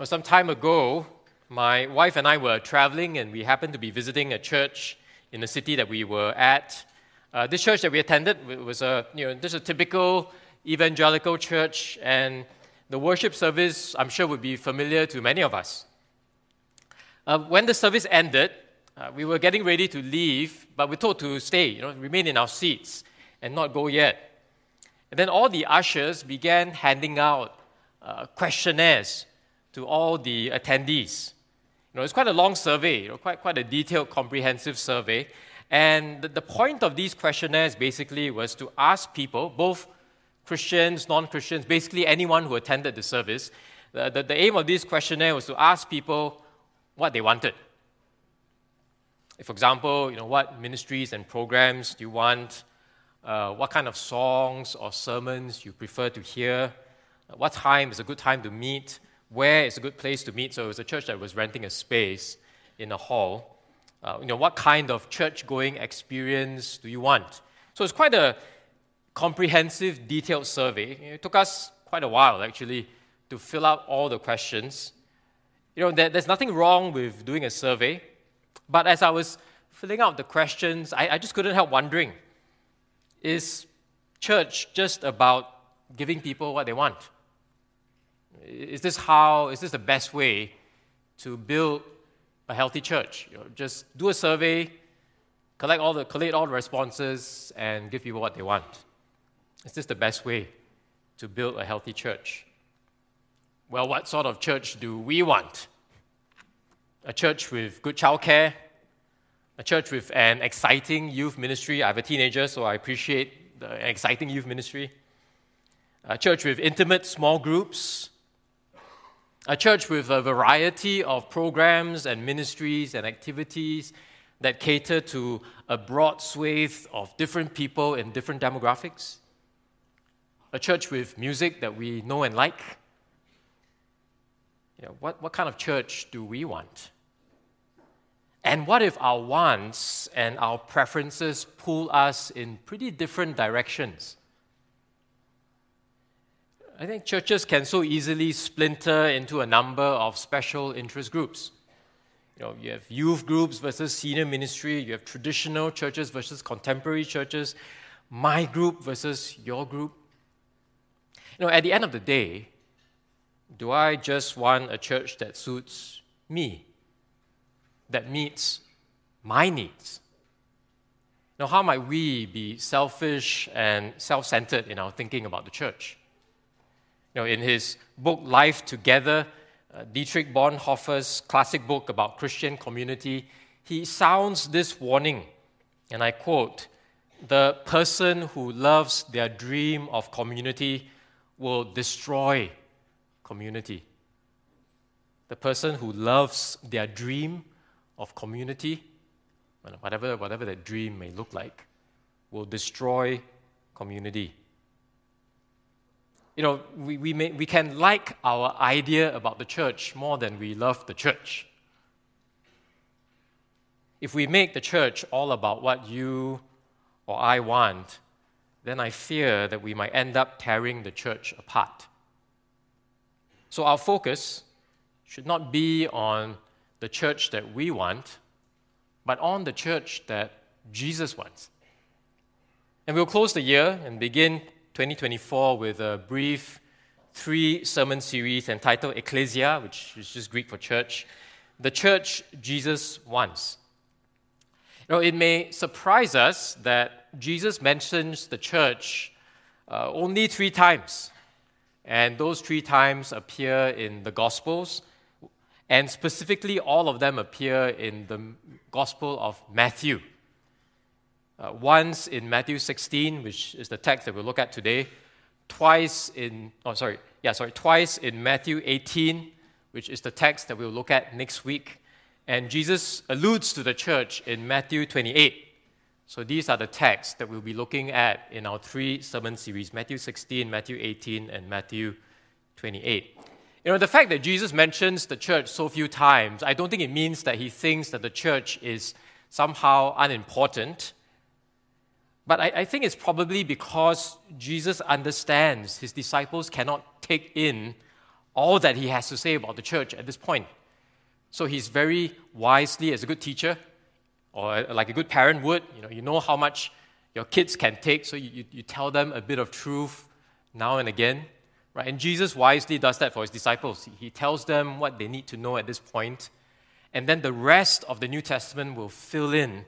Well, some time ago, my wife and I were traveling and we happened to be visiting a church in the city that we were at. Uh, this church that we attended was a, you know, just a typical evangelical church, and the worship service, I'm sure, would be familiar to many of us. Uh, when the service ended, uh, we were getting ready to leave, but we're told to stay, you know, remain in our seats and not go yet. And then all the ushers began handing out uh, questionnaires to all the attendees. You know, it's quite a long survey, you know, quite, quite a detailed, comprehensive survey. And the, the point of these questionnaires basically was to ask people, both Christians, non Christians, basically anyone who attended the service, the, the, the aim of this questionnaire was to ask people what they wanted. For example, you know, what ministries and programs do you want? Uh, what kind of songs or sermons you prefer to hear? Uh, what time is a good time to meet? Where is a good place to meet. So it was a church that was renting a space in a hall. Uh, you know, what kind of church going experience do you want? So it's quite a comprehensive, detailed survey. It took us quite a while, actually, to fill out all the questions. You know, there, there's nothing wrong with doing a survey, but as I was filling out the questions, I, I just couldn't help wondering is church just about giving people what they want? Is this how, is this the best way to build a healthy church? You know, just do a survey, collect all, the, collate all the responses, and give people what they want. Is this the best way to build a healthy church? Well, what sort of church do we want? A church with good childcare, a church with an exciting youth ministry. I have a teenager, so I appreciate the exciting youth ministry. A church with intimate small groups, a church with a variety of programs and ministries and activities that cater to a broad swathe of different people in different demographics. A church with music that we know and like. You know, what, what kind of church do we want? And what if our wants and our preferences pull us in pretty different directions? I think churches can so easily splinter into a number of special interest groups. You know, you have youth groups versus senior ministry, you have traditional churches versus contemporary churches, my group versus your group. You know, at the end of the day, do I just want a church that suits me, that meets my needs? Now, how might we be selfish and self centered in our thinking about the church? You know, in his book Life Together, uh, Dietrich Bonhoeffer's classic book about Christian community, he sounds this warning, and I quote The person who loves their dream of community will destroy community. The person who loves their dream of community, whatever, whatever that dream may look like, will destroy community you know, we, we, may, we can like our idea about the church more than we love the church. If we make the church all about what you or I want, then I fear that we might end up tearing the church apart. So our focus should not be on the church that we want, but on the church that Jesus wants. And we'll close the year and begin 2024 with a brief three sermon series entitled Ecclesia, which is just Greek for church, the church Jesus wants. You know, it may surprise us that Jesus mentions the church uh, only three times, and those three times appear in the Gospels, and specifically, all of them appear in the Gospel of Matthew uh, once in Matthew 16, which is the text that we'll look at today, twice in, oh, sorry, yeah, sorry, twice in Matthew 18, which is the text that we'll look at next week. And Jesus alludes to the church in Matthew 28. So these are the texts that we'll be looking at in our three sermon series Matthew 16, Matthew 18, and Matthew 28. You know, the fact that Jesus mentions the church so few times, I don't think it means that he thinks that the church is somehow unimportant but I, I think it's probably because Jesus understands his disciples cannot take in all that he has to say about the church at this point. So he's very wisely, as a good teacher, or like a good parent would, you know, you know how much your kids can take, so you, you tell them a bit of truth now and again. Right? And Jesus wisely does that for his disciples. He tells them what they need to know at this point, and then the rest of the New Testament will fill in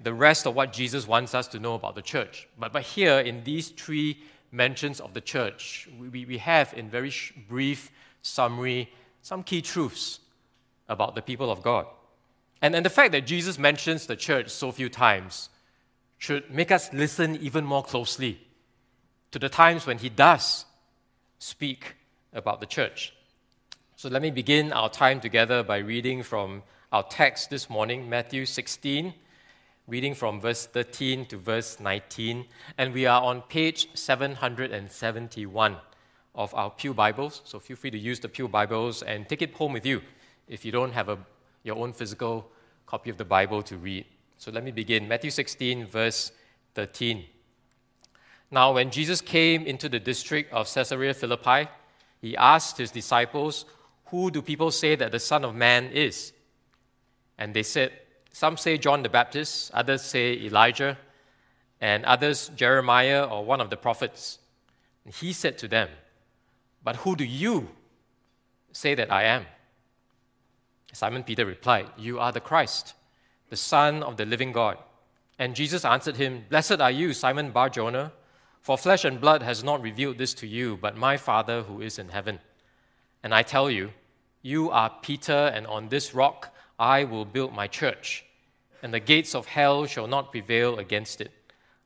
the rest of what Jesus wants us to know about the church. But, but here, in these three mentions of the church, we, we have, in very brief summary, some key truths about the people of God. And, and the fact that Jesus mentions the church so few times should make us listen even more closely to the times when he does speak about the church. So let me begin our time together by reading from our text this morning, Matthew 16, reading from verse 13 to verse 19. And we are on page 771 of our Pew Bibles. So feel free to use the Pew Bibles and take it home with you if you don't have a, your own physical copy of the Bible to read. So let me begin. Matthew 16, verse 13. Now, when Jesus came into the district of Caesarea Philippi, he asked his disciples, Who do people say that the Son of Man is? And they said, Some say John the Baptist, others say Elijah, and others Jeremiah or one of the prophets. And he said to them, But who do you say that I am? Simon Peter replied, You are the Christ, the Son of the living God. And Jesus answered him, Blessed are you, Simon Bar Jonah, for flesh and blood has not revealed this to you, but my Father who is in heaven. And I tell you, you are Peter, and on this rock I will build my church, and the gates of hell shall not prevail against it.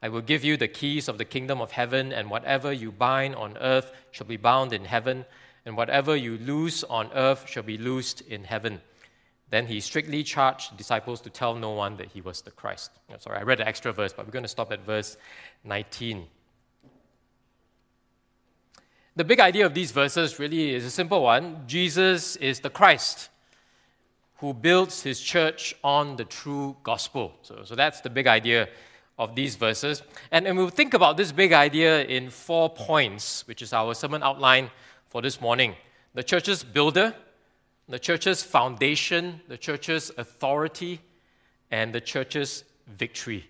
I will give you the keys of the kingdom of heaven, and whatever you bind on earth shall be bound in heaven, and whatever you loose on earth shall be loosed in heaven. Then he strictly charged disciples to tell no one that he was the Christ. Oh, sorry, I read the extra verse, but we're going to stop at verse 19. The big idea of these verses really is a simple one Jesus is the Christ who builds his church on the true gospel. So, so that's the big idea of these verses. And, and we'll think about this big idea in four points, which is our sermon outline for this morning the church's builder the church's foundation, the church's authority, and the church's victory.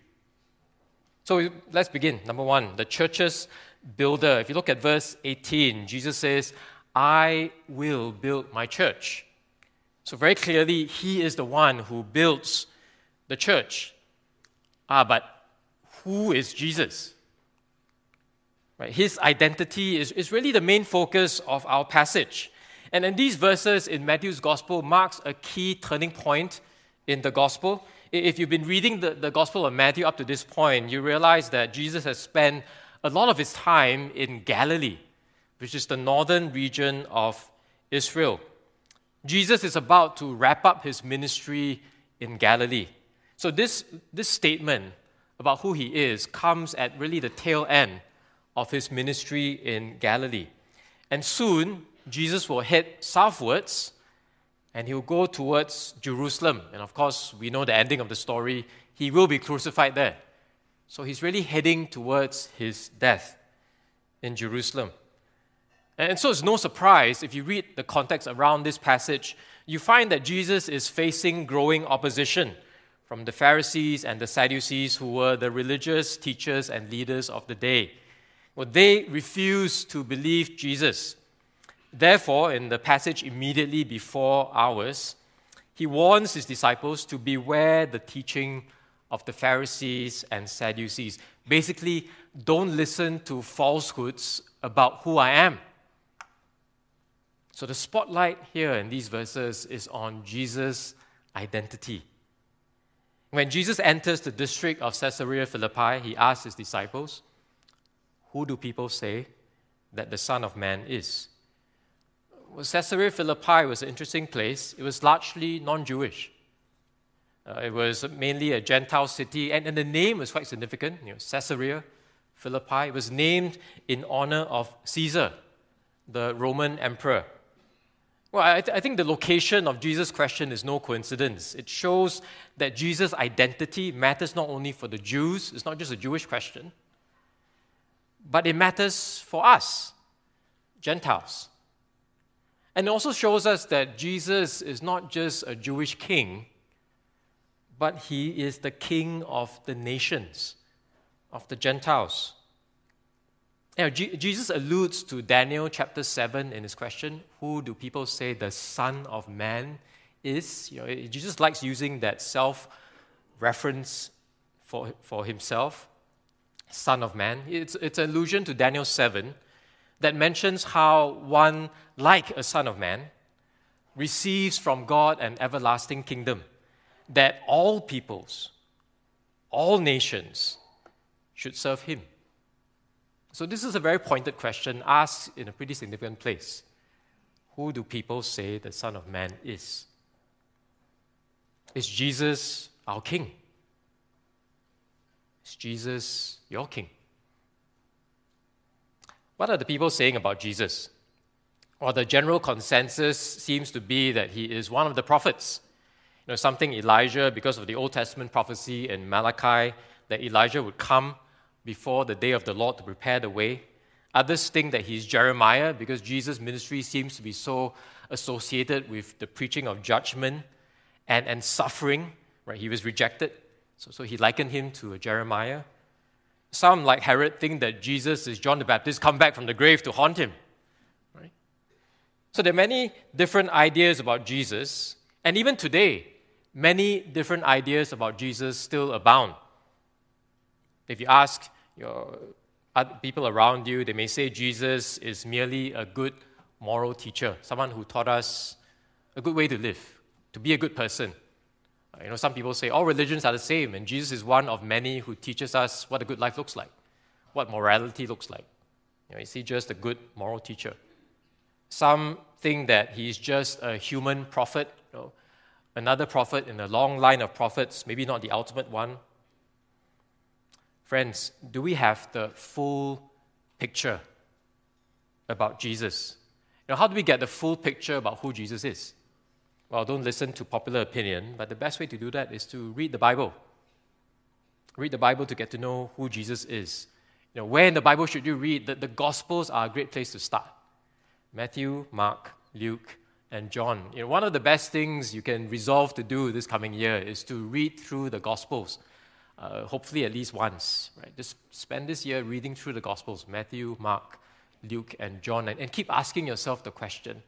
So let's begin. Number one, the church's builder. If you look at verse 18, Jesus says, I will build my church. So, very clearly, he is the one who builds the church. Ah, but who is Jesus? Right? His identity is, is really the main focus of our passage. And in these verses in Matthew's gospel marks a key turning point in the gospel. If you've been reading the, the gospel of Matthew up to this point, you realize that Jesus has spent a lot of his time in Galilee, which is the northern region of Israel. Jesus is about to wrap up his ministry in Galilee. So, this, this statement about who he is comes at really the tail end of his ministry in Galilee. And soon, Jesus will head southwards and he'll go towards Jerusalem. And of course, we know the ending of the story. He will be crucified there. So he's really heading towards his death in Jerusalem. And so it's no surprise if you read the context around this passage, you find that Jesus is facing growing opposition from the Pharisees and the Sadducees, who were the religious teachers and leaders of the day. Well, they refused to believe Jesus. Therefore, in the passage immediately before ours, he warns his disciples to beware the teaching of the Pharisees and Sadducees. Basically, don't listen to falsehoods about who I am. So, the spotlight here in these verses is on Jesus' identity. When Jesus enters the district of Caesarea Philippi, he asks his disciples, Who do people say that the Son of Man is? well, Caesarea Philippi was an interesting place. It was largely non Jewish. Uh, it was mainly a Gentile city, and, and the name was quite significant. You know, Caesarea Philippi. Was named in honor of Caesar, the Roman emperor. Well, I, th- I think the location of Jesus' question is no coincidence. It shows that Jesus' identity matters not only for the Jews, it's not just a Jewish question, but it matters for us, Gentiles. And it also shows us that Jesus is not just a Jewish king, but he is the king of the nations, of the Gentiles. Know, G- Jesus alludes to Daniel chapter 7 in his question Who do people say the Son of Man is? You know, Jesus likes using that self reference for, for himself, Son of Man. It's, it's an allusion to Daniel 7 that mentions how one, like a Son of Man, receives from God an everlasting kingdom that all peoples, all nations should serve him. So, this is a very pointed question asked in a pretty significant place. Who do people say the Son of Man is? Is Jesus our King? Is Jesus your King? What are the people saying about Jesus? Well, the general consensus seems to be that he is one of the prophets. You know, something Elijah, because of the Old Testament prophecy in Malachi, that Elijah would come before the day of the Lord to prepare the way. Others think that he's Jeremiah because Jesus' ministry seems to be so associated with the preaching of judgment and, and suffering. Right? He was rejected, so, so he likened him to Jeremiah. Some, like Herod, think that Jesus is John the Baptist come back from the grave to haunt him. Right? So there are many different ideas about Jesus, and even today, many different ideas about Jesus still abound. If you ask your people around you, they may say Jesus is merely a good moral teacher, someone who taught us a good way to live, to be a good person. You know, some people say all religions are the same, and Jesus is one of many who teaches us what a good life looks like, what morality looks like. You know, is he just a good moral teacher? Some think that he's just a human prophet, you know, another prophet in a long line of prophets, maybe not the ultimate one, Friends, do we have the full picture about Jesus? Now, how do we get the full picture about who Jesus is? Well, don't listen to popular opinion, but the best way to do that is to read the Bible. Read the Bible to get to know who Jesus is. You know, where in the Bible should you read? The, the Gospels are a great place to start. Matthew, Mark, Luke, and John. You know, one of the best things you can resolve to do this coming year is to read through the Gospels uh, hopefully at least once, right? Just spend this year reading through the Gospels Matthew, Mark, Luke, and John, and, and keep asking yourself the question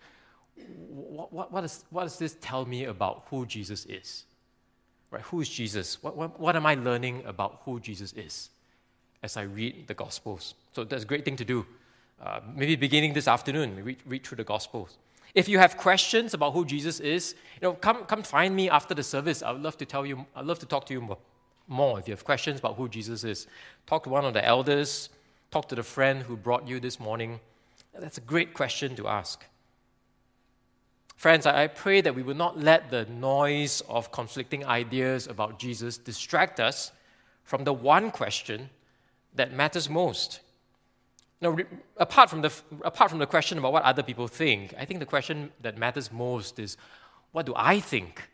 what, what, what, is, what does this tell me about who Jesus is? Right? Who is Jesus? What, what, what am I learning about who Jesus is as I read the Gospels? So that's a great thing to do. Uh, maybe beginning this afternoon, read, read through the Gospels. If you have questions about who Jesus is, you know, come, come find me after the service. I would love to tell you, I'd love to talk to you more more. If you have questions about who Jesus is, talk to one of the elders, talk to the friend who brought you this morning. That's a great question to ask. Friends, I pray that we will not let the noise of conflicting ideas about Jesus distract us from the one question that matters most. Now, apart from, the, apart from the question about what other people think, I think the question that matters most is what do I think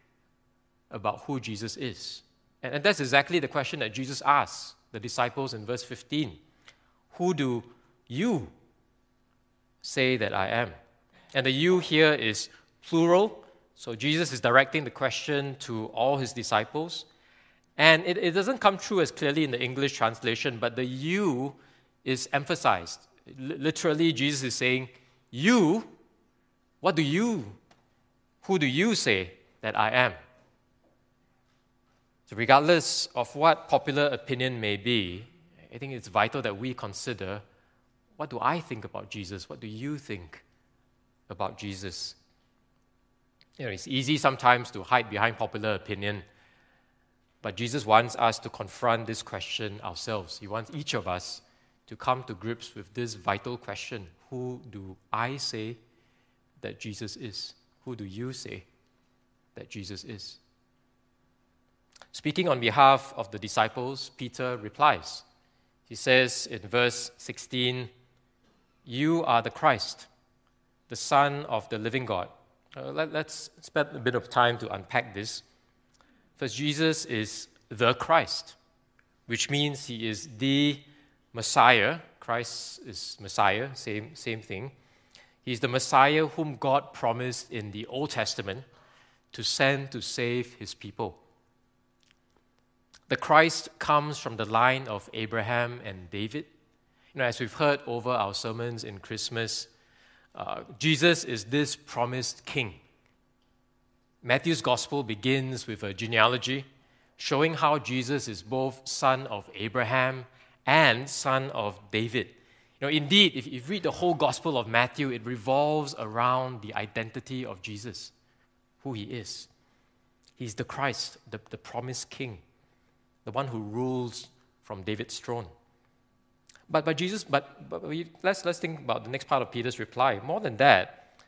about who Jesus is? And that's exactly the question that Jesus asks the disciples in verse 15 Who do you say that I am? And the you here is plural. So Jesus is directing the question to all his disciples. And it, it doesn't come through as clearly in the English translation, but the you is emphasized. L- literally, Jesus is saying, You, what do you, who do you say that I am? So, regardless of what popular opinion may be, I think it's vital that we consider what do I think about Jesus? What do you think about Jesus? You know, it's easy sometimes to hide behind popular opinion, but Jesus wants us to confront this question ourselves. He wants each of us to come to grips with this vital question Who do I say that Jesus is? Who do you say that Jesus is? Speaking on behalf of the disciples, Peter replies. He says in verse 16, You are the Christ, the Son of the living God. Uh, let, us spend a bit of time to unpack this. First, Jesus is the Christ, which means he is the Messiah. Christ is Messiah, same, same thing. He's the Messiah whom God promised in the Old Testament to send to save his people. The Christ comes from the line of Abraham and David. You know, as we've heard over our sermons in Christmas, uh, Jesus is this promised king. Matthew's gospel begins with a genealogy showing how Jesus is both son of Abraham and son of David. You know, indeed, if you read the whole gospel of Matthew, it revolves around the identity of Jesus, who he is. He's the Christ, the, the promised king, the one who rules from David's throne. But, but Jesus, but, but we, let's, let's think about the next part of Peter's reply. More than that,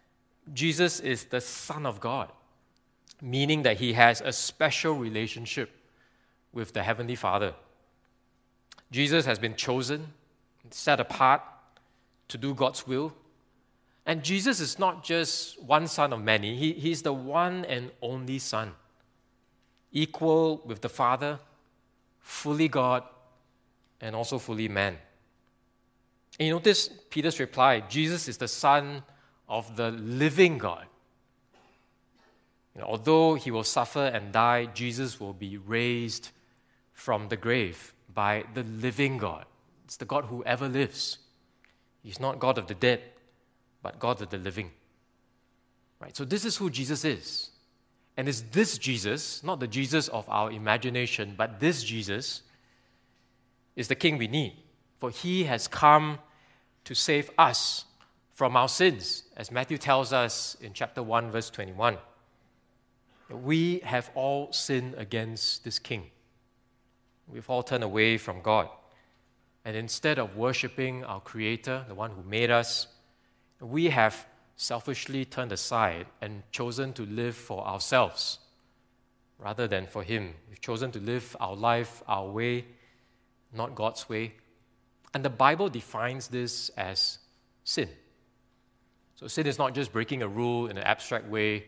Jesus is the Son of God, meaning that he has a special relationship with the Heavenly Father. Jesus has been chosen, set apart to do God's will. And Jesus is not just one son of many, he, he's the one and only Son, equal with the Father, fully God, and also fully man. And you notice Peter's reply Jesus is the Son of the living God. Although he will suffer and die, Jesus will be raised from the grave by the living God. It's the God who ever lives. He's not God of the dead, but God of the living. Right? So this is who Jesus is. And it's this Jesus, not the Jesus of our imagination, but this Jesus is the king we need. For he has come to save us from our sins, as Matthew tells us in chapter 1, verse 21. We have all sinned against this king. We've all turned away from God. And instead of worshiping our Creator, the one who made us, we have selfishly turned aside and chosen to live for ourselves rather than for Him. We've chosen to live our life our way, not God's way. And the Bible defines this as sin. So, sin is not just breaking a rule in an abstract way,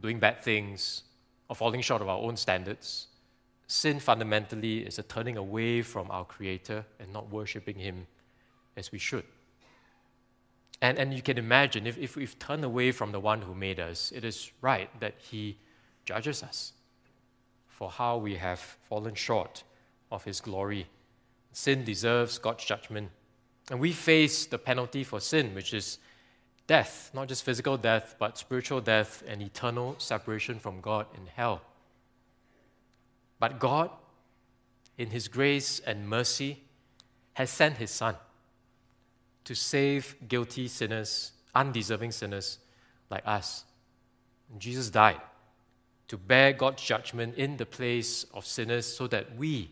doing bad things, or falling short of our own standards sin fundamentally is a turning away from our Creator and not worshiping Him as we should. And, and you can imagine if, if we've turned away from the one who made us, it is right that He judges us for how we have fallen short of His glory. Sin deserves God's judgment. And we face the penalty for sin, which is death, not just physical death, but spiritual death and eternal separation from God in hell. But God, in His grace and mercy, has sent His Son to save guilty sinners, undeserving sinners like us. And Jesus died to bear God's judgment in the place of sinners so that we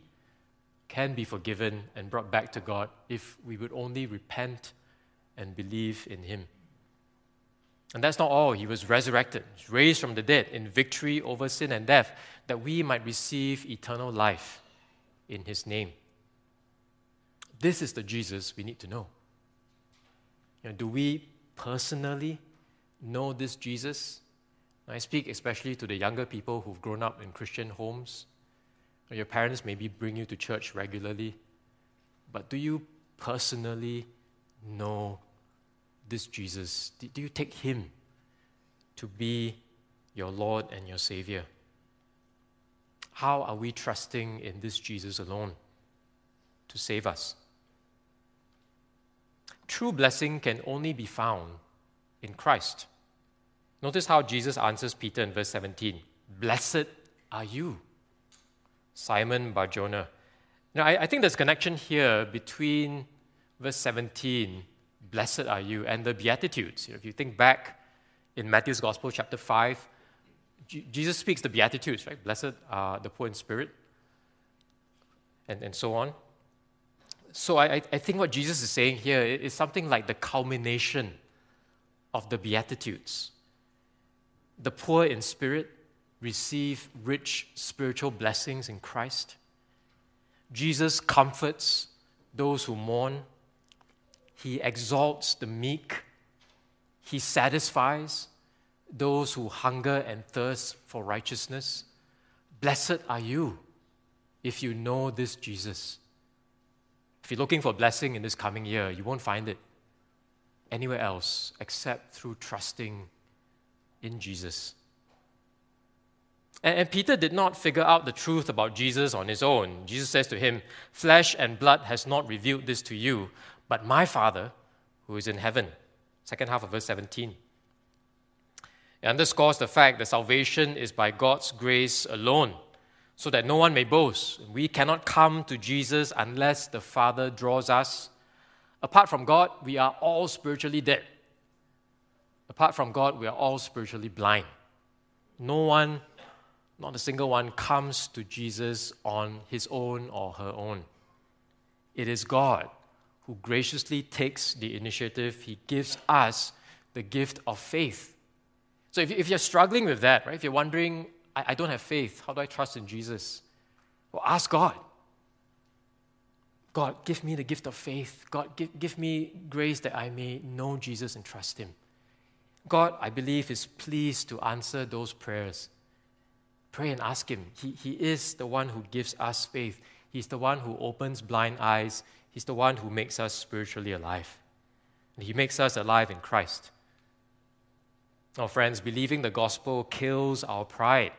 can be forgiven and brought back to God if we would only repent and believe in Him. And that's not all. He was resurrected, raised from the dead in victory over sin and death, that we might receive eternal life in His name. This is the Jesus we need to know. You know do we personally know this Jesus? I speak especially to the younger people who've grown up in Christian homes. Your parents maybe bring you to church regularly, but do you personally know this Jesus? Do you take him to be your Lord and your Savior? How are we trusting in this Jesus alone to save us? True blessing can only be found in Christ. Notice how Jesus answers Peter in verse 17 Blessed are you, Simon Barjona. Now, I, I think there's a connection here between verse 17 blessed are you, and the Beatitudes. If you think back in Matthew's Gospel, chapter 5, G- Jesus speaks the Beatitudes, right? Blessed are the poor in spirit, and, and so on. So I, I think what Jesus is saying here is something like the culmination of the Beatitudes. The poor in spirit receive rich spiritual blessings in Christ. Jesus comforts those who mourn he exalts the meek. He satisfies those who hunger and thirst for righteousness. Blessed are you if you know this Jesus. If you're looking for blessing in this coming year, you won't find it. anywhere else except through trusting in Jesus. And, and, Peter did not figure out the truth about Jesus on his own. Jesus says to him, Flesh and blood has not revealed this to you, but my Father who is in heaven. Second half of verse 17. It underscores the fact that salvation is by God's grace alone, so that no one may boast. We cannot come to Jesus unless the Father draws us. Apart from God, we are all spiritually dead. Apart from God, we are all spiritually blind. No one, not a single one, comes to Jesus on his own or her own. It is God who graciously takes the initiative. He gives us the gift of faith. So if, if you're struggling with that, right, if you're wondering, I, I don't have faith, how do I trust in Jesus? Well, ask God. God, give me the gift of faith. God, give, give me grace that I may know Jesus and trust Him. God, I believe, is pleased to answer those prayers. Pray and ask Him. He, he is the one who gives us faith, He's the one who opens blind eyes, He's the one who makes us spiritually alive. And He makes us alive in Christ. Now, friends, believing the gospel kills our pride.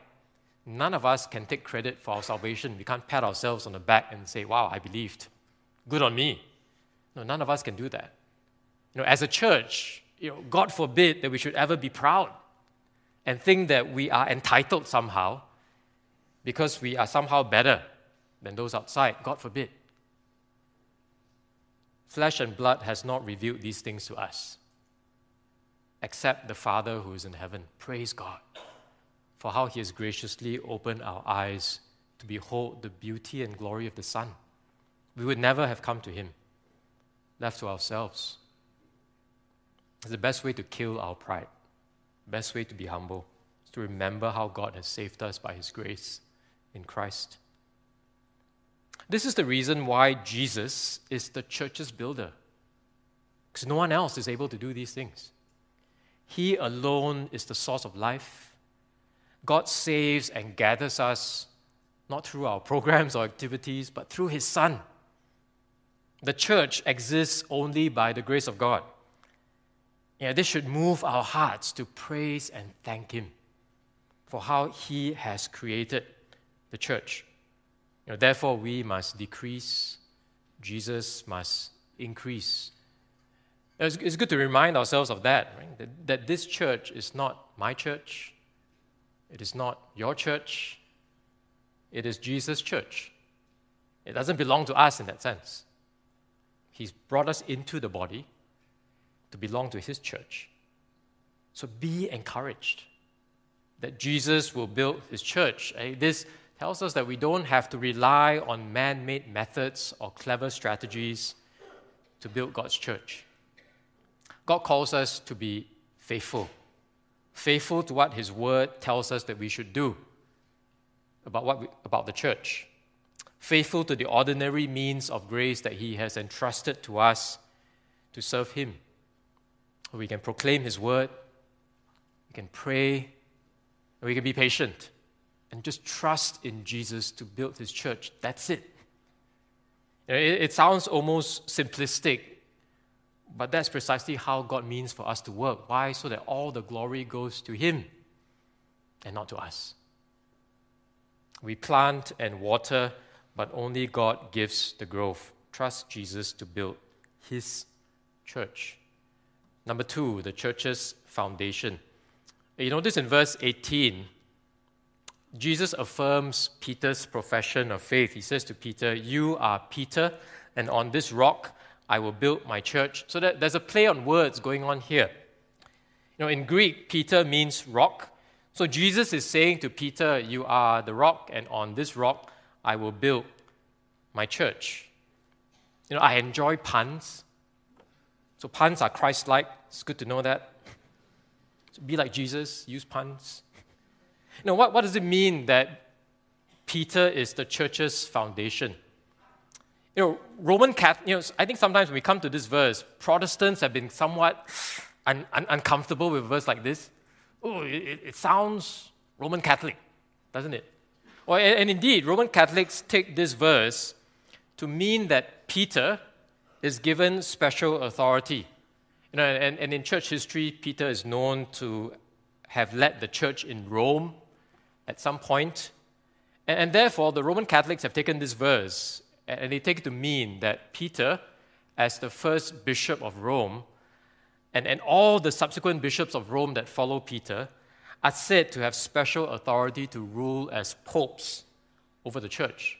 None of us can take credit for our salvation. We can't pat ourselves on the back and say, Wow, I believed. Good on me. No, none of us can do that. You know, as a church, you know, God forbid that we should ever be proud and think that we are entitled somehow because we are somehow better than those outside. God forbid. Flesh and blood has not revealed these things to us, except the Father who is in heaven. Praise God for how He has graciously opened our eyes to behold the beauty and glory of the Son. We would never have come to Him, left to ourselves. It's the best way to kill our pride, best way to be humble, is to remember how God has saved us by His grace in Christ. This is the reason why Jesus is the church's builder. Because no one else is able to do these things. He alone is the source of life. God saves and gathers us not through our programs or activities, but through His Son. The church exists only by the grace of God. Yeah, this should move our hearts to praise and thank Him for how He has created the church. You know, therefore, we must decrease, Jesus must increase. It's, good to remind ourselves of that, right? that, that this church is not my church, it is not your church, it is Jesus' church. It doesn't belong to us in that sense. He's brought us into the body to belong to His church. So be encouraged that Jesus will build His church. Eh, this tells us that we don't have to rely on man made methods or clever strategies to build God's church. God calls us to be faithful, faithful to what His Word tells us that we should do about, what we, about the church, faithful to the ordinary means of grace that He has entrusted to us to serve Him. We can proclaim His Word, we can pray, and we can be patient and just trust in Jesus to build his church. That's it. It, it sounds almost simplistic, but that's precisely how God means for us to work. Why? So that all the glory goes to him and not to us. We plant and water, but only God gives the growth. Trust Jesus to build his church. Number two, the church's foundation. You notice in verse 18, Jesus affirms Peter's profession of faith. He says to Peter, You are Peter, and on this rock I will build my church. So that there's a play on words going on here. You know, in Greek, Peter means rock. So Jesus is saying to Peter, You are the rock, and on this rock I will build my church. You know, I enjoy puns. So puns are Christ like. It's good to know that. So be like Jesus, use puns. You know, what, what does it mean that Peter is the church's foundation? You know, Roman Catholic, you know, I think sometimes when we come to this verse, Protestants have been somewhat un, un, uncomfortable with a verse like this. Oh, it, it sounds Roman Catholic, doesn't it? Well, and, and indeed, Roman Catholics take this verse to mean that Peter is given special authority. You know, and, and in church history, Peter is known to have led the church in Rome at some point. And, and therefore, the Roman Catholics have taken this verse and they take it to mean that Peter, as the first bishop of Rome, and, and all the subsequent bishops of Rome that follow Peter, are said to have special authority to rule as popes over the church.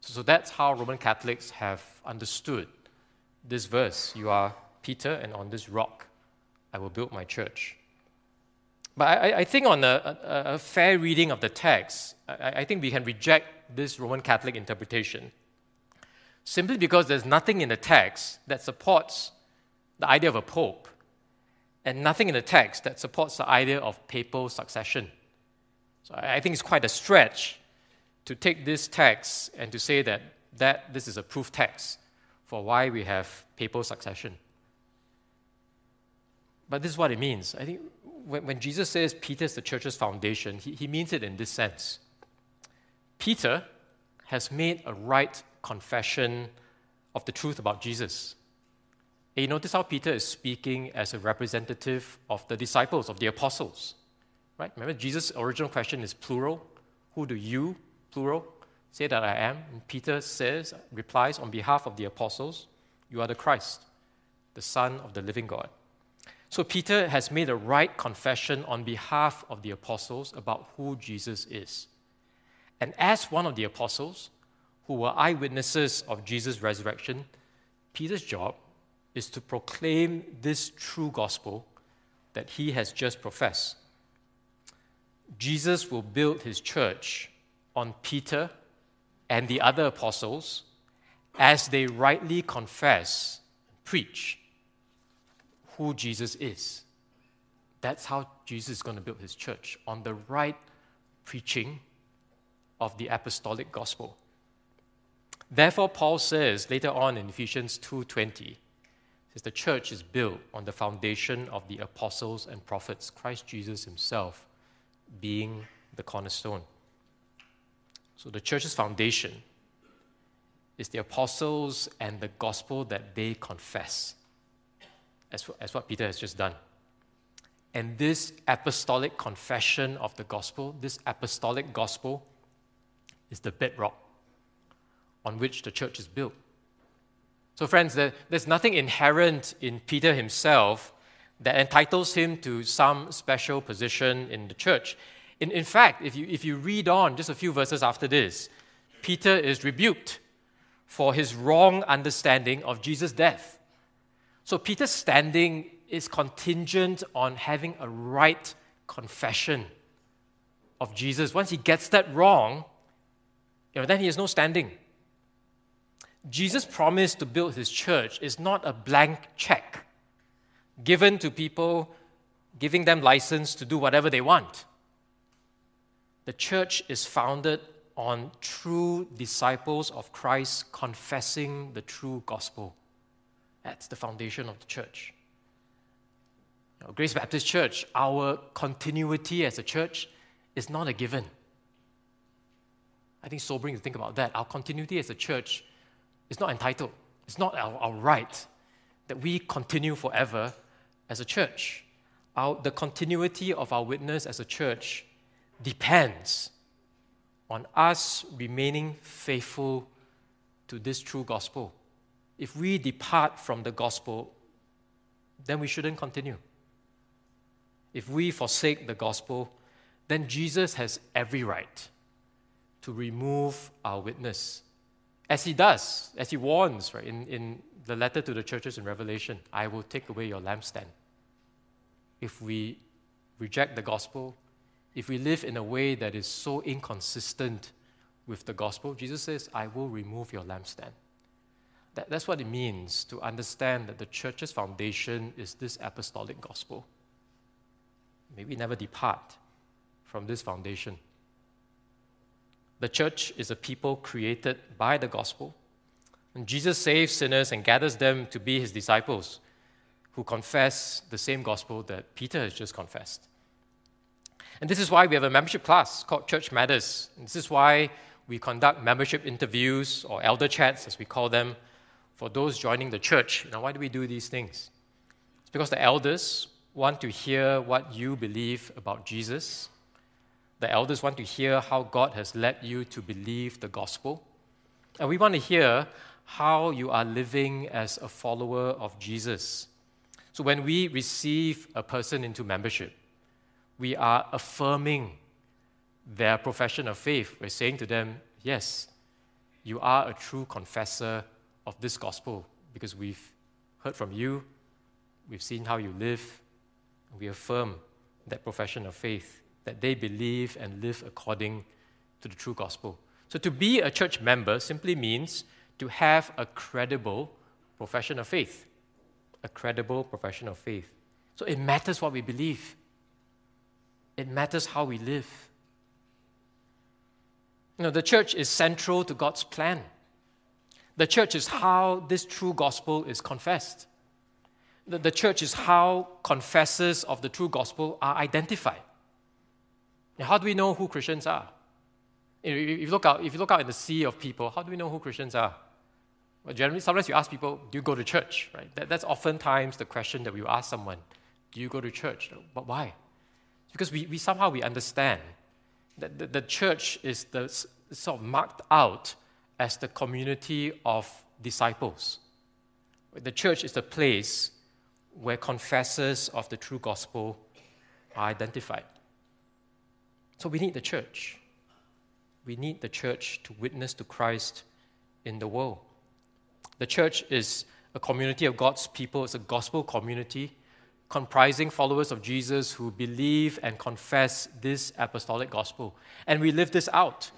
So, so that's how Roman Catholics have understood this verse You are Peter, and on this rock I will build my church. But I, I think, on a, a, a, fair reading of the text, I, I think we can reject this Roman Catholic interpretation simply because there's nothing in the text that supports the idea of a pope, and nothing in the text that supports the idea of papal succession. So I think it's quite a stretch to take this text and to say that, that this is a proof text for why we have papal succession. But this is what it means. I think when, when Jesus says Peter is the church's foundation, he, he means it in this sense. Peter has made a right confession of the truth about Jesus. And you notice how Peter is speaking as a representative of the disciples, of the apostles. Right? Remember, Jesus' original question is plural. Who do you, plural, say that I am? And Peter says, replies on behalf of the apostles, You are the Christ, the Son of the living God. So Peter has made a right confession on behalf of the apostles about who Jesus is. And as one of the apostles, who were eyewitnesses of Jesus' resurrection, Peter's job is to proclaim this true gospel that he has just professed. Jesus will build his church on Peter and the other apostles as they rightly confess, and preach who Jesus is. That's how Jesus is going to build his church on the right preaching of the apostolic gospel. Therefore, Paul says later on in Ephesians 2:20, says the church is built on the foundation of the apostles and prophets, Christ Jesus himself being the cornerstone. So the church's foundation is the apostles and the gospel that they confess, as, as what Peter has just done. And this apostolic confession of the gospel, this apostolic gospel, is the bedrock on which the church is built. So, friends, there's nothing inherent in Peter himself that entitles him to some special position in the church. In, in fact, if you, if you read on just a few verses after this, Peter is rebuked for his wrong understanding of Jesus' death. So, Peter's standing is contingent on having a right confession of Jesus. Once he gets that wrong, you know, then he has no standing. Jesus' promise to build his church is not a blank check given to people, giving them license to do whatever they want. The church is founded on true disciples of Christ confessing the true gospel. That's the foundation of the church. Grace Baptist Church, our continuity as a church is not a given. I think sobering to think about that. Our continuity as a church it's not entitled, it's not our, our right that we continue forever as a church. Our, the continuity of our witness as a church depends on us remaining faithful to this true gospel. If we depart from the gospel, then we shouldn't continue. If we forsake the gospel, then Jesus has every right to remove our witness as he does, as he warns right, in, in the letter to the churches in Revelation I will take away your lampstand. If we reject the gospel, if we live in a way that is so inconsistent with the gospel, Jesus says, I will remove your lampstand. That, that's what it means to understand that the church's foundation is this apostolic gospel. May we never depart from this foundation. The church is a people created by the gospel. And Jesus saves sinners and gathers them to be his disciples who confess the same gospel that Peter has just confessed. And this is why we have a membership class called Church Matters. And this is why we conduct membership interviews or elder chats, as we call them, for those joining the church. Now, why do we do these things? It's because the elders want to hear what you believe about Jesus. The elders want to hear how God has led you to believe the gospel. And we want to hear how you are living as a follower of Jesus. So when we receive a person into membership, we are affirming their profession of faith. We're saying to them, yes, you are a true confessor of this gospel because we've heard from you, we've seen how you live, and we affirm that profession of faith, that they believe and live according to the true gospel. So to be a church member simply means to have a credible profession of faith. A credible profession of faith. So it matters what we believe, it matters how we live. You know, the church is central to God's plan. The church is how this true gospel is confessed. The, the church is how confessors of the true gospel are identified. How do we know who Christians are? If you, look out, if you look out in the sea of people, how do we know who Christians are? Well, generally, sometimes you ask people, do you go to church? Right? That, that's oftentimes the question that we ask someone. Do you go to church? But why? Because we, we somehow we understand that the, the church is the, sort of marked out as the community of disciples. The church is the place where confessors of the true gospel are identified. So we need the church. We need the church to witness to Christ in the world. The church is a community of God's people, it's a gospel community comprising followers of Jesus who believe and confess this apostolic gospel. And we live this out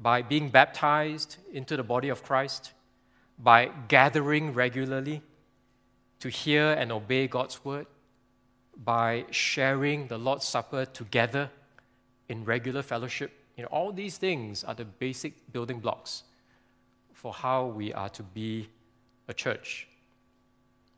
by being baptized into the body of Christ, by gathering regularly to hear and obey God's word, by sharing the Lord's Supper together in regular fellowship. You know, all these things are the basic building blocks for how we are to be a church.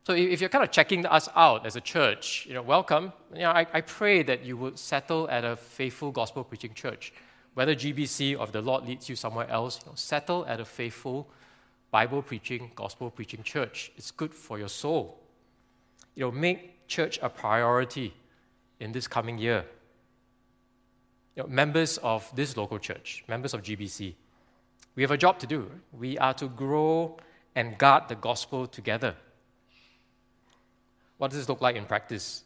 So if you're kind of checking us out as a church, you know, welcome. You know, I, I pray that you would settle at a faithful gospel preaching church. Whether GBC or the Lord leads you somewhere else, you know, settle at a faithful Bible preaching, gospel preaching church. It's good for your soul. You know, make church a priority in this coming year. You know, members of this local church, members of GBC, we have a job to do. We are to grow and guard the gospel together. What does this look like in practice?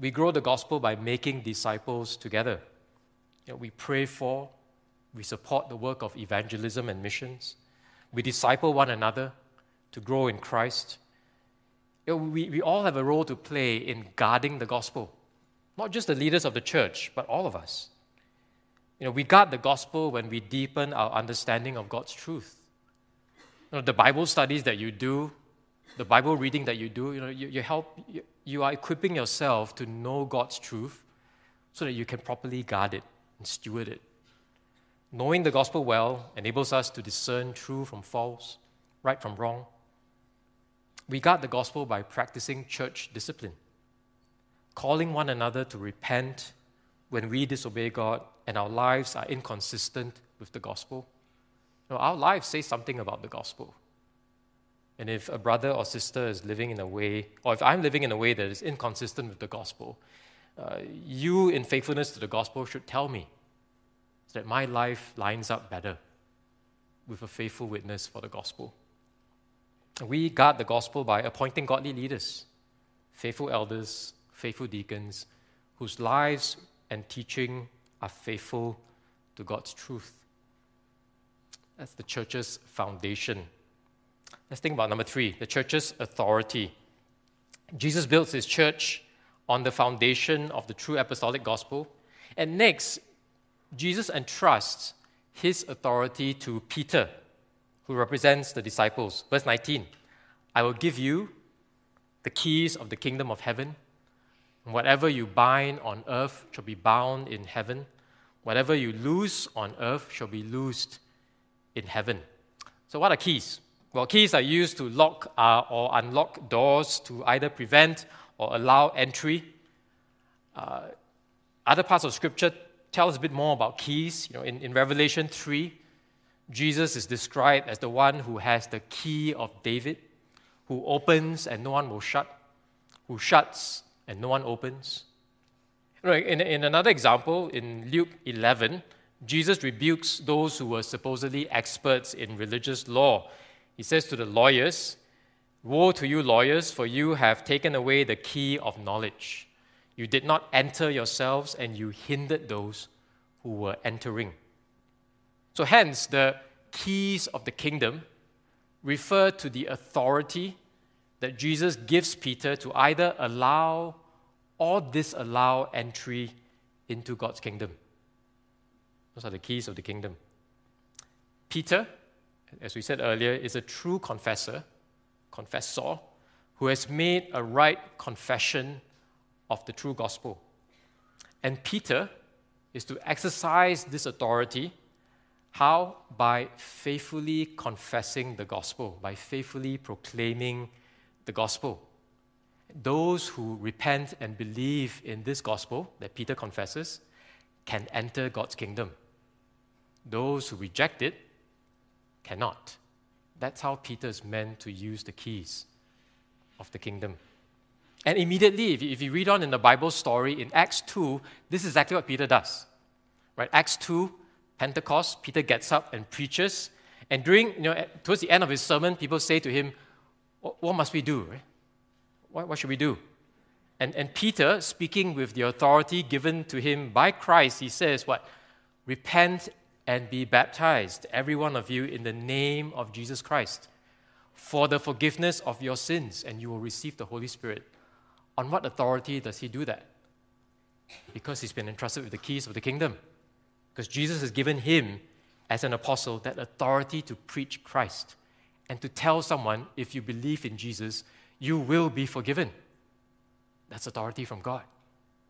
We grow the gospel by making disciples together. You know, we pray for, we support the work of evangelism and missions. We disciple one another to grow in Christ. You know, we, we all have a role to play in guarding the gospel. Not just the leaders of the church, but all of us. You know, we guard the gospel when we deepen our understanding of God's truth. You know, the Bible studies that you do, the Bible reading that you do, you know, you, you help, you, you are equipping yourself to know God's truth so that you can properly guard it and steward it. Knowing the gospel well enables us to discern true from false, right from wrong. We guard the gospel by practicing church discipline, calling one another to repent when we disobey God and our lives are inconsistent with the gospel. Our lives say something about the gospel. And if a brother or sister is living in a way, or if I'm living in a way that is inconsistent with the gospel, uh, you, in faithfulness to the gospel, should tell me so that my life lines up better with a faithful witness for the gospel. We guard the gospel by appointing godly leaders, faithful elders, faithful deacons, whose lives and teaching are faithful to God's truth. That's the church's foundation. Let's think about number three the church's authority. Jesus builds his church on the foundation of the true apostolic gospel. And next, Jesus entrusts his authority to Peter, who represents the disciples. Verse 19 I will give you the keys of the kingdom of heaven. Whatever you bind on earth shall be bound in heaven. Whatever you loose on earth shall be loosed in heaven. So, what are keys? Well, keys are used to lock uh, or unlock doors to either prevent or allow entry. Uh, other parts of Scripture tell us a bit more about keys. You know, in, in Revelation 3, Jesus is described as the one who has the key of David, who opens and no one will shut, who shuts and no one opens? In, in another example, in Luke 11, Jesus rebukes those who were supposedly experts in religious law. He says to the lawyers, Woe to you, lawyers, for you have taken away the key of knowledge. You did not enter yourselves, and you hindered those who were entering. So, hence, the keys of the kingdom refer to the authority that Jesus gives Peter to either allow or disallow entry into God's kingdom. Those are the keys of the kingdom. Peter, as we said earlier, is a true confessor, confessor, who has made a right confession of the true gospel. And Peter is to exercise this authority. How? By faithfully confessing the gospel, by faithfully proclaiming the gospel. Those who repent and believe in this gospel that Peter confesses can enter God's kingdom. Those who reject it cannot. That's how Peter is meant to use the keys of the kingdom. And immediately, if you, read on in the Bible story in Acts 2, this is exactly what Peter does. Right? Acts 2, Pentecost, Peter gets up and preaches. And during, you know, towards the end of his sermon, people say to him, What must we do? Right? What, what should we do? And, and Peter, speaking with the authority given to him by Christ, he says, What? Repent and be baptized, every one of you, in the name of Jesus Christ, for the forgiveness of your sins, and you will receive the Holy Spirit. On what authority does he do that? Because he's been entrusted with the keys of the kingdom. Because Jesus has given him, as an apostle, that authority to preach Christ and to tell someone, if you believe in Jesus, you will be forgiven. That's authority from God.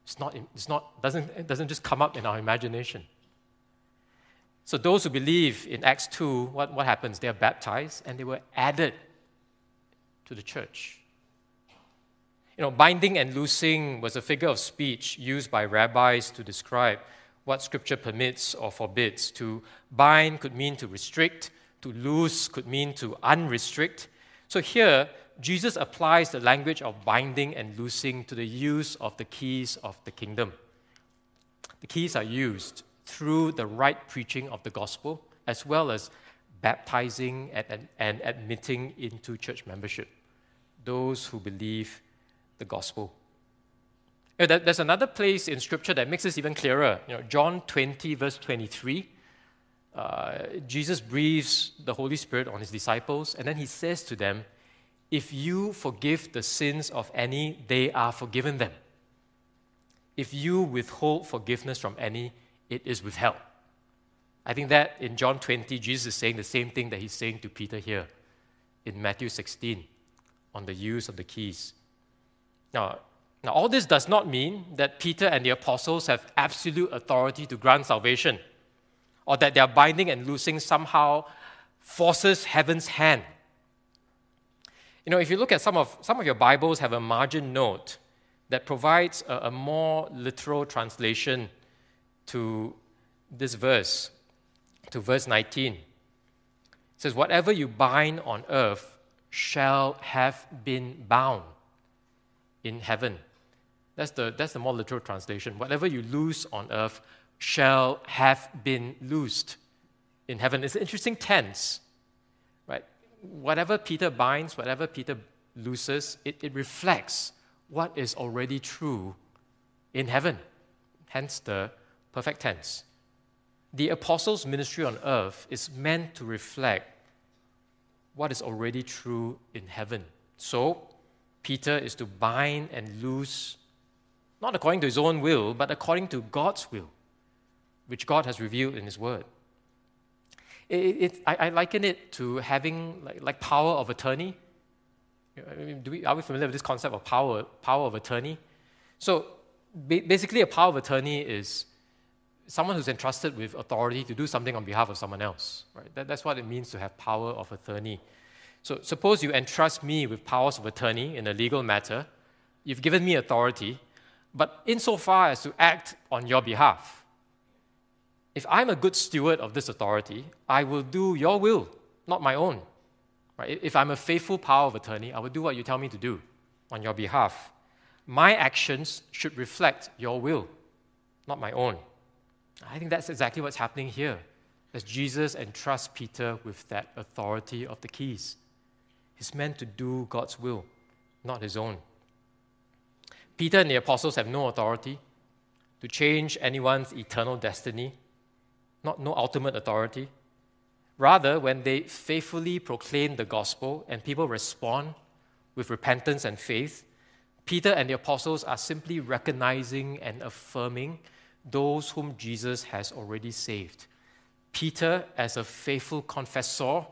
It's not, it's not doesn't, it doesn't just come up in our imagination. So those who believe in Acts 2, what, what happens? They are baptized and they were added to the church. You know, binding and loosing was a figure of speech used by rabbis to describe what Scripture permits or forbids. To bind could mean to restrict, to loose could mean to unrestrict. So here, Jesus applies the language of binding and loosing to the use of the keys of the kingdom. The keys are used through the right preaching of the gospel, as well as baptizing and, and, admitting into church membership those who believe the gospel. Eh, you know, there's another place in Scripture that makes this even clearer. You know, John 20, verse 23. Uh, Jesus breathes the Holy Spirit on his disciples, and then he says to them, If you forgive the sins of any, they are forgiven them. If you withhold forgiveness from any, it is withheld. I think that in John 20, Jesus is saying the same thing that he's saying to Peter here in Matthew 16 on the use of the keys. Now, now, all this does not mean that Peter and the apostles have absolute authority to grant salvation, or that their binding and loosing somehow forces heaven's hand. You know, if you look at some of, some of your Bibles have a margin note that provides a, a more literal translation to this verse, to verse 19. It says, Whatever you bind on earth shall have been bound in heaven. That's the, that's the more literal translation. Whatever you loose on earth shall have been loosed in heaven. It's an interesting tense, right? Whatever Peter binds, whatever Peter looses, it, it reflects what is already true in heaven. Hence the perfect tense. The apostles' ministry on earth is meant to reflect what is already true in heaven. So, Peter is to bind and loose, not according to his own will, but according to God's will, which God has revealed in his word. It, it, I, I, liken it to having like, like power of attorney. Do we, are we familiar with this concept of power, power of attorney? So, basically, a power of attorney is someone who's entrusted with authority to do something on behalf of someone else. Right? That, that's what it means to have power of attorney. So suppose you entrust me with powers of attorney in a legal matter. You've given me authority, but insofar as to act on your behalf, if I'm a good steward of this authority, I will do your will, not my own. Right? If I'm a faithful power of attorney, I will do what you tell me to do on your behalf. my actions should reflect your will, not my own. I think that's exactly what's happening here as Jesus entrusts Peter with that authority of the keys. He's meant to do God's will, not his own. Peter and the apostles have no authority to change anyone's eternal destiny, not no ultimate authority. Rather, when they faithfully proclaim the gospel and people respond with repentance and faith, Peter and the apostles are simply recognizing and affirming those whom Jesus has already saved. Peter, as a faithful confessor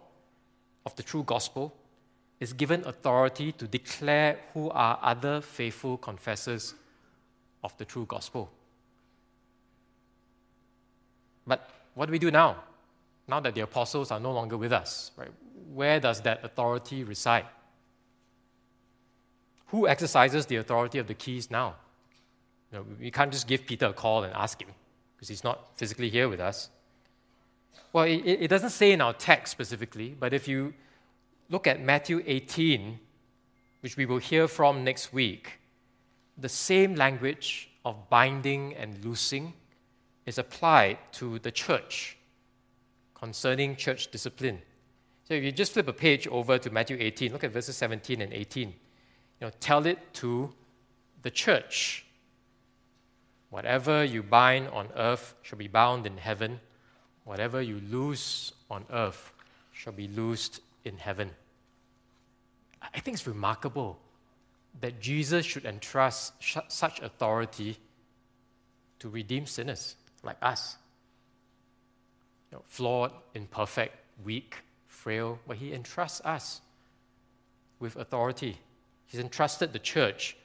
of the true gospel, is given authority to declare who are other faithful confessors of the true gospel. But what do we do now? Now that the apostles are no longer with us, right? Where does that authority reside? Who exercises the authority of the keys now? You know, we can't just give Peter a call and ask him because he's not physically here with us. Well, it, it doesn't say in our text specifically, but if you look at Matthew 18, which we will hear from next week, the same language of binding and loosing is applied to the church concerning church discipline. So if you just flip a page over to Matthew 18, look at verses 17 and 18. You know, tell it to the church. Whatever you bind on earth shall be bound in heaven. Whatever you loose on earth shall be loosed in heaven. I think it's remarkable that Jesus should entrust such authority to redeem sinners like us. You know, flawed, imperfect, weak, frail, but he entrusts us with authority. He's entrusted the church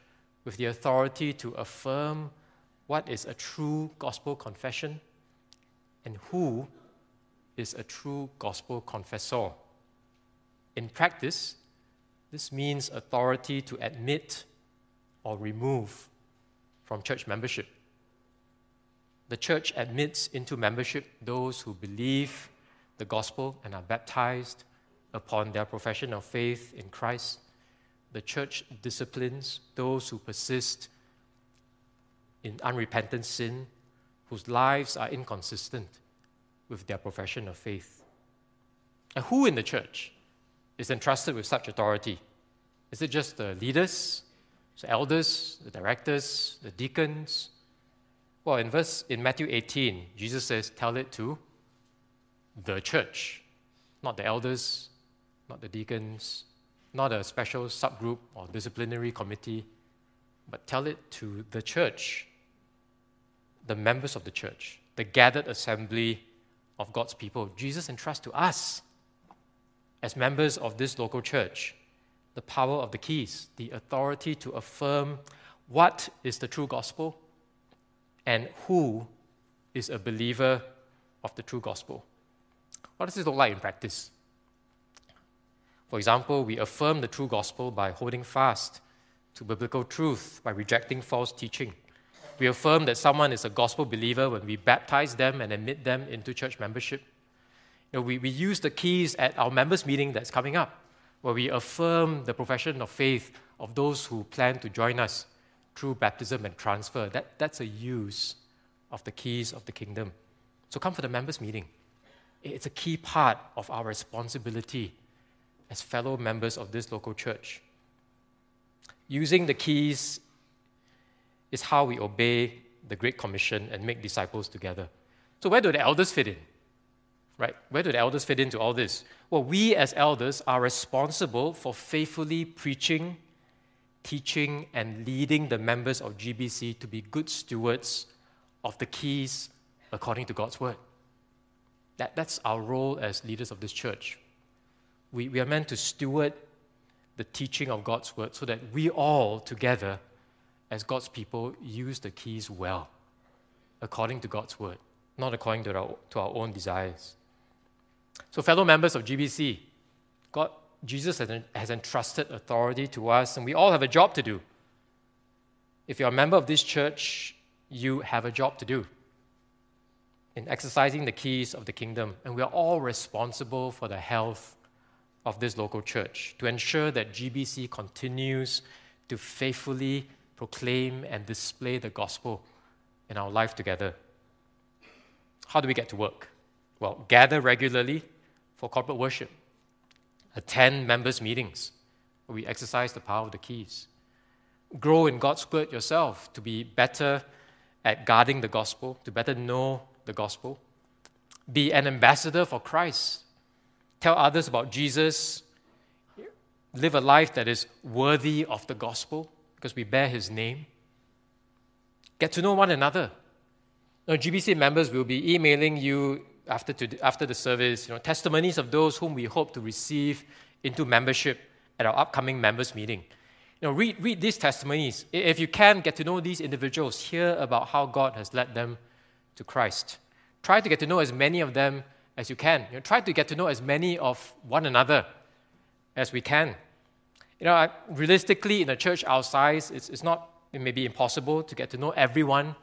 with the authority to affirm what is a true gospel confession and who is a true gospel confessor. In practice, this means authority to admit or remove from church membership the church admits into membership those who believe the gospel and are baptized upon their profession of faith in Christ. The church disciplines those who persist in unrepentant sin, whose lives are inconsistent with their profession of faith. And who in the church is entrusted with such authority? Is it just the leaders, the elders, the directors, the deacons, well, in verse in Matthew 18, Jesus says, "Tell it to the church, not the elders, not the deacons, not a special subgroup or disciplinary committee, but tell it to the church, the members of the church, the gathered assembly of God's people. Jesus entrusts to us, as members of this local church, the power of the keys, the authority to affirm what is the true gospel and who is a believer of the true gospel. What does this look like in practice? For example, we affirm the true gospel by holding fast to biblical truth, by rejecting false teaching. We affirm that someone is a gospel believer when we baptize them and admit them into church membership. You know, we, we use the keys at our members' meeting that's coming up, where we affirm the profession of faith of those who plan to join us through baptism and transfer. That, that's a use of the keys of the kingdom. So come for the members' meeting. It's a key part of our responsibility as fellow members of this local church. Using the keys is how we obey the Great Commission and make disciples together. So, where do the elders fit in? Right? Where do the elders fit into all this? Well, we as elders are responsible for faithfully preaching teaching and leading the members of GBC to be good stewards of the keys according to God's word. That, that's our role as leaders of this church. We, we are meant to steward the teaching of God's word so that we all together, as God's people, use the keys well, according to God's word, not according to our, to our own desires. So, fellow members of GBC, God Jesus has entrusted authority to us, and we all have a job to do. If you're a member of this church, you have a job to do in exercising the keys of the kingdom, and we are all responsible for the health of this local church to ensure that GBC continues to faithfully proclaim and display the gospel in our life together. How do we get to work? Well, gather regularly for corporate worship, attend members' meetings. We exercise the power of the keys, grow in God's word yourself to be better at guarding the gospel, to better know the gospel, be an ambassador for Christ, tell others about Jesus, live a life that is worthy of the gospel because we bear his name. Get to know one another. Now, GBC members will be emailing you after, after the service you know, testimonies of those whom we hope to receive into membership at our upcoming members meeting. You know, read, read these testimonies. If you can, get to know these individuals, hear about how God has led them to Christ. Try to get to know as many of them as you can. You know, try to get to know as many of one another as we can. You know, realistically, in a church our size, it's, it's not, it may be impossible to get to know everyone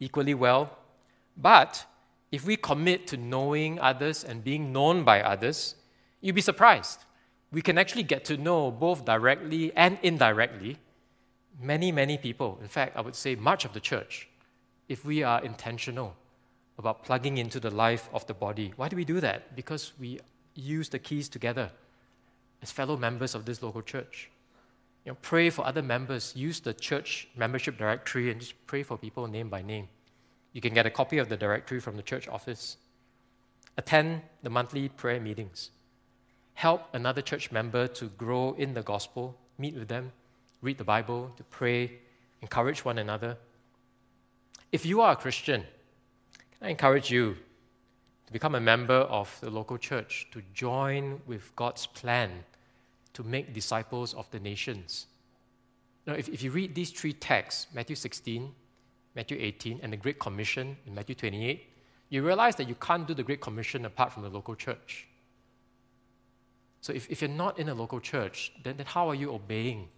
equally well. But if we commit to knowing others and being known by others, you'll be surprised. We can actually get to know both directly and indirectly many, many people. In fact, I would say much of the church, if we are intentional about plugging into the life of the body. Why do we do that? Because we use the keys together as fellow members of this local church. You know, pray for other members. Use the church membership directory and just pray for people name by name. You can get a copy of the directory from the church office. Attend the monthly prayer meetings. Help another church member to grow in the gospel. Meet with them, read the Bible, to pray, encourage one another. If you are a Christian, can I encourage you to become a member of the local church, to join with God's plan to make disciples of the nations. Now, if, if you read these three texts, Matthew 16, Matthew 18, and the Great Commission in Matthew 28, you realize that you can't do the Great Commission apart from the local church. So if, if you're not in a local church, then, then how are you obeying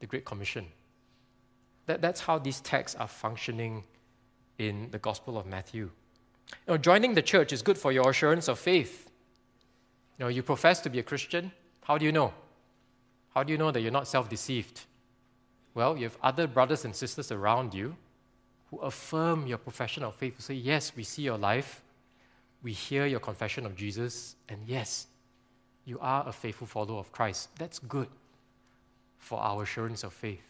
the Great Commission? That, that's how these texts are functioning in the Gospel of Matthew. You know, joining the church is good for your assurance of faith. You know, you profess to be a Christian, how do you know? How do you know that you're not self deceived? Well, you have other brothers and sisters around you who affirm your profession of faith, who say, Yes, we see your life, we hear your confession of Jesus, and yes, you are a faithful follower of Christ. That's good for our assurance of faith.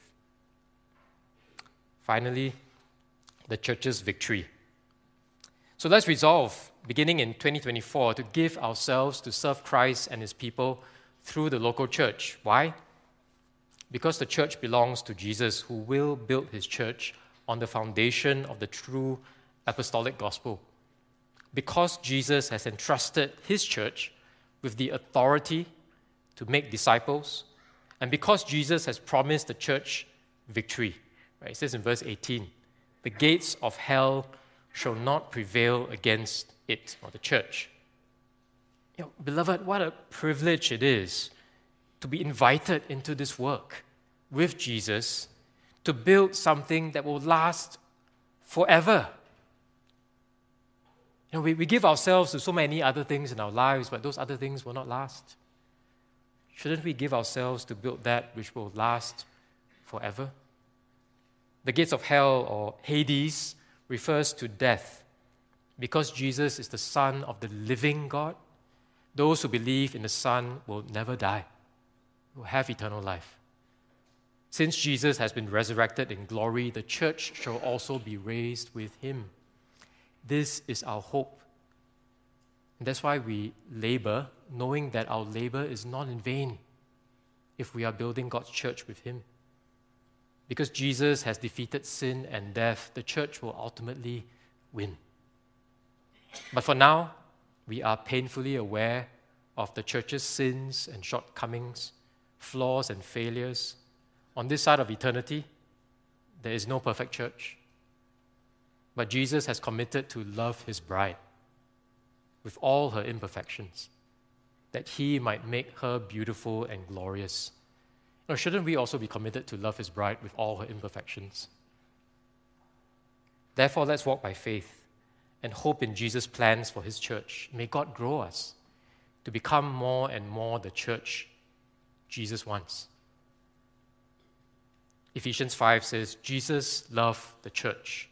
Finally, the church's victory. So let's resolve, beginning in 2024, to give ourselves to serve Christ and his people through the local church. Why? Because the church belongs to Jesus, who will build his church on the foundation of the true apostolic gospel. Because Jesus has entrusted his church with the authority to make disciples, and because Jesus has promised the church victory. Right? It says in verse 18, the gates of hell shall not prevail against it, or the church. You know, beloved, what a privilege it is to be invited into this work with Jesus to build something that will last forever. You know, we, we give ourselves to so many other things in our lives, but those other things will not last. Shouldn't we give ourselves to build that which will last forever? The gates of hell or Hades refers to death. Because Jesus is the Son of the living God, those who believe in the Son will never die, will have eternal life. Since Jesus has been resurrected in glory, the church shall also be raised with him. This is our hope. And that's why we labor, knowing that our labor is not in vain if we are building God's church with him. Because Jesus has defeated sin and death, the church will ultimately win. But for now, we are painfully aware of the church's sins and shortcomings, flaws and failures. On this side of eternity, there is no perfect church. But Jesus has committed to love his bride with all her imperfections, that he might make her beautiful and glorious or shouldn't we also be committed to love his bride with all her imperfections? Therefore, let's walk by faith and hope in Jesus' plans for his church. May God grow us to become more and more the church Jesus wants. Ephesians 5 says, Jesus loved the church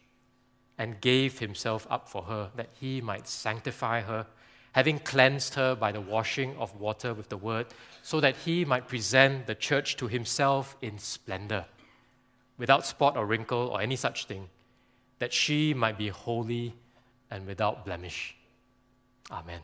and gave himself up for her that he might sanctify her, having cleansed her by the washing of water with the word, so that he might present the church to himself in splendor, without spot or wrinkle or any such thing, that she might be holy and without blemish. Amen.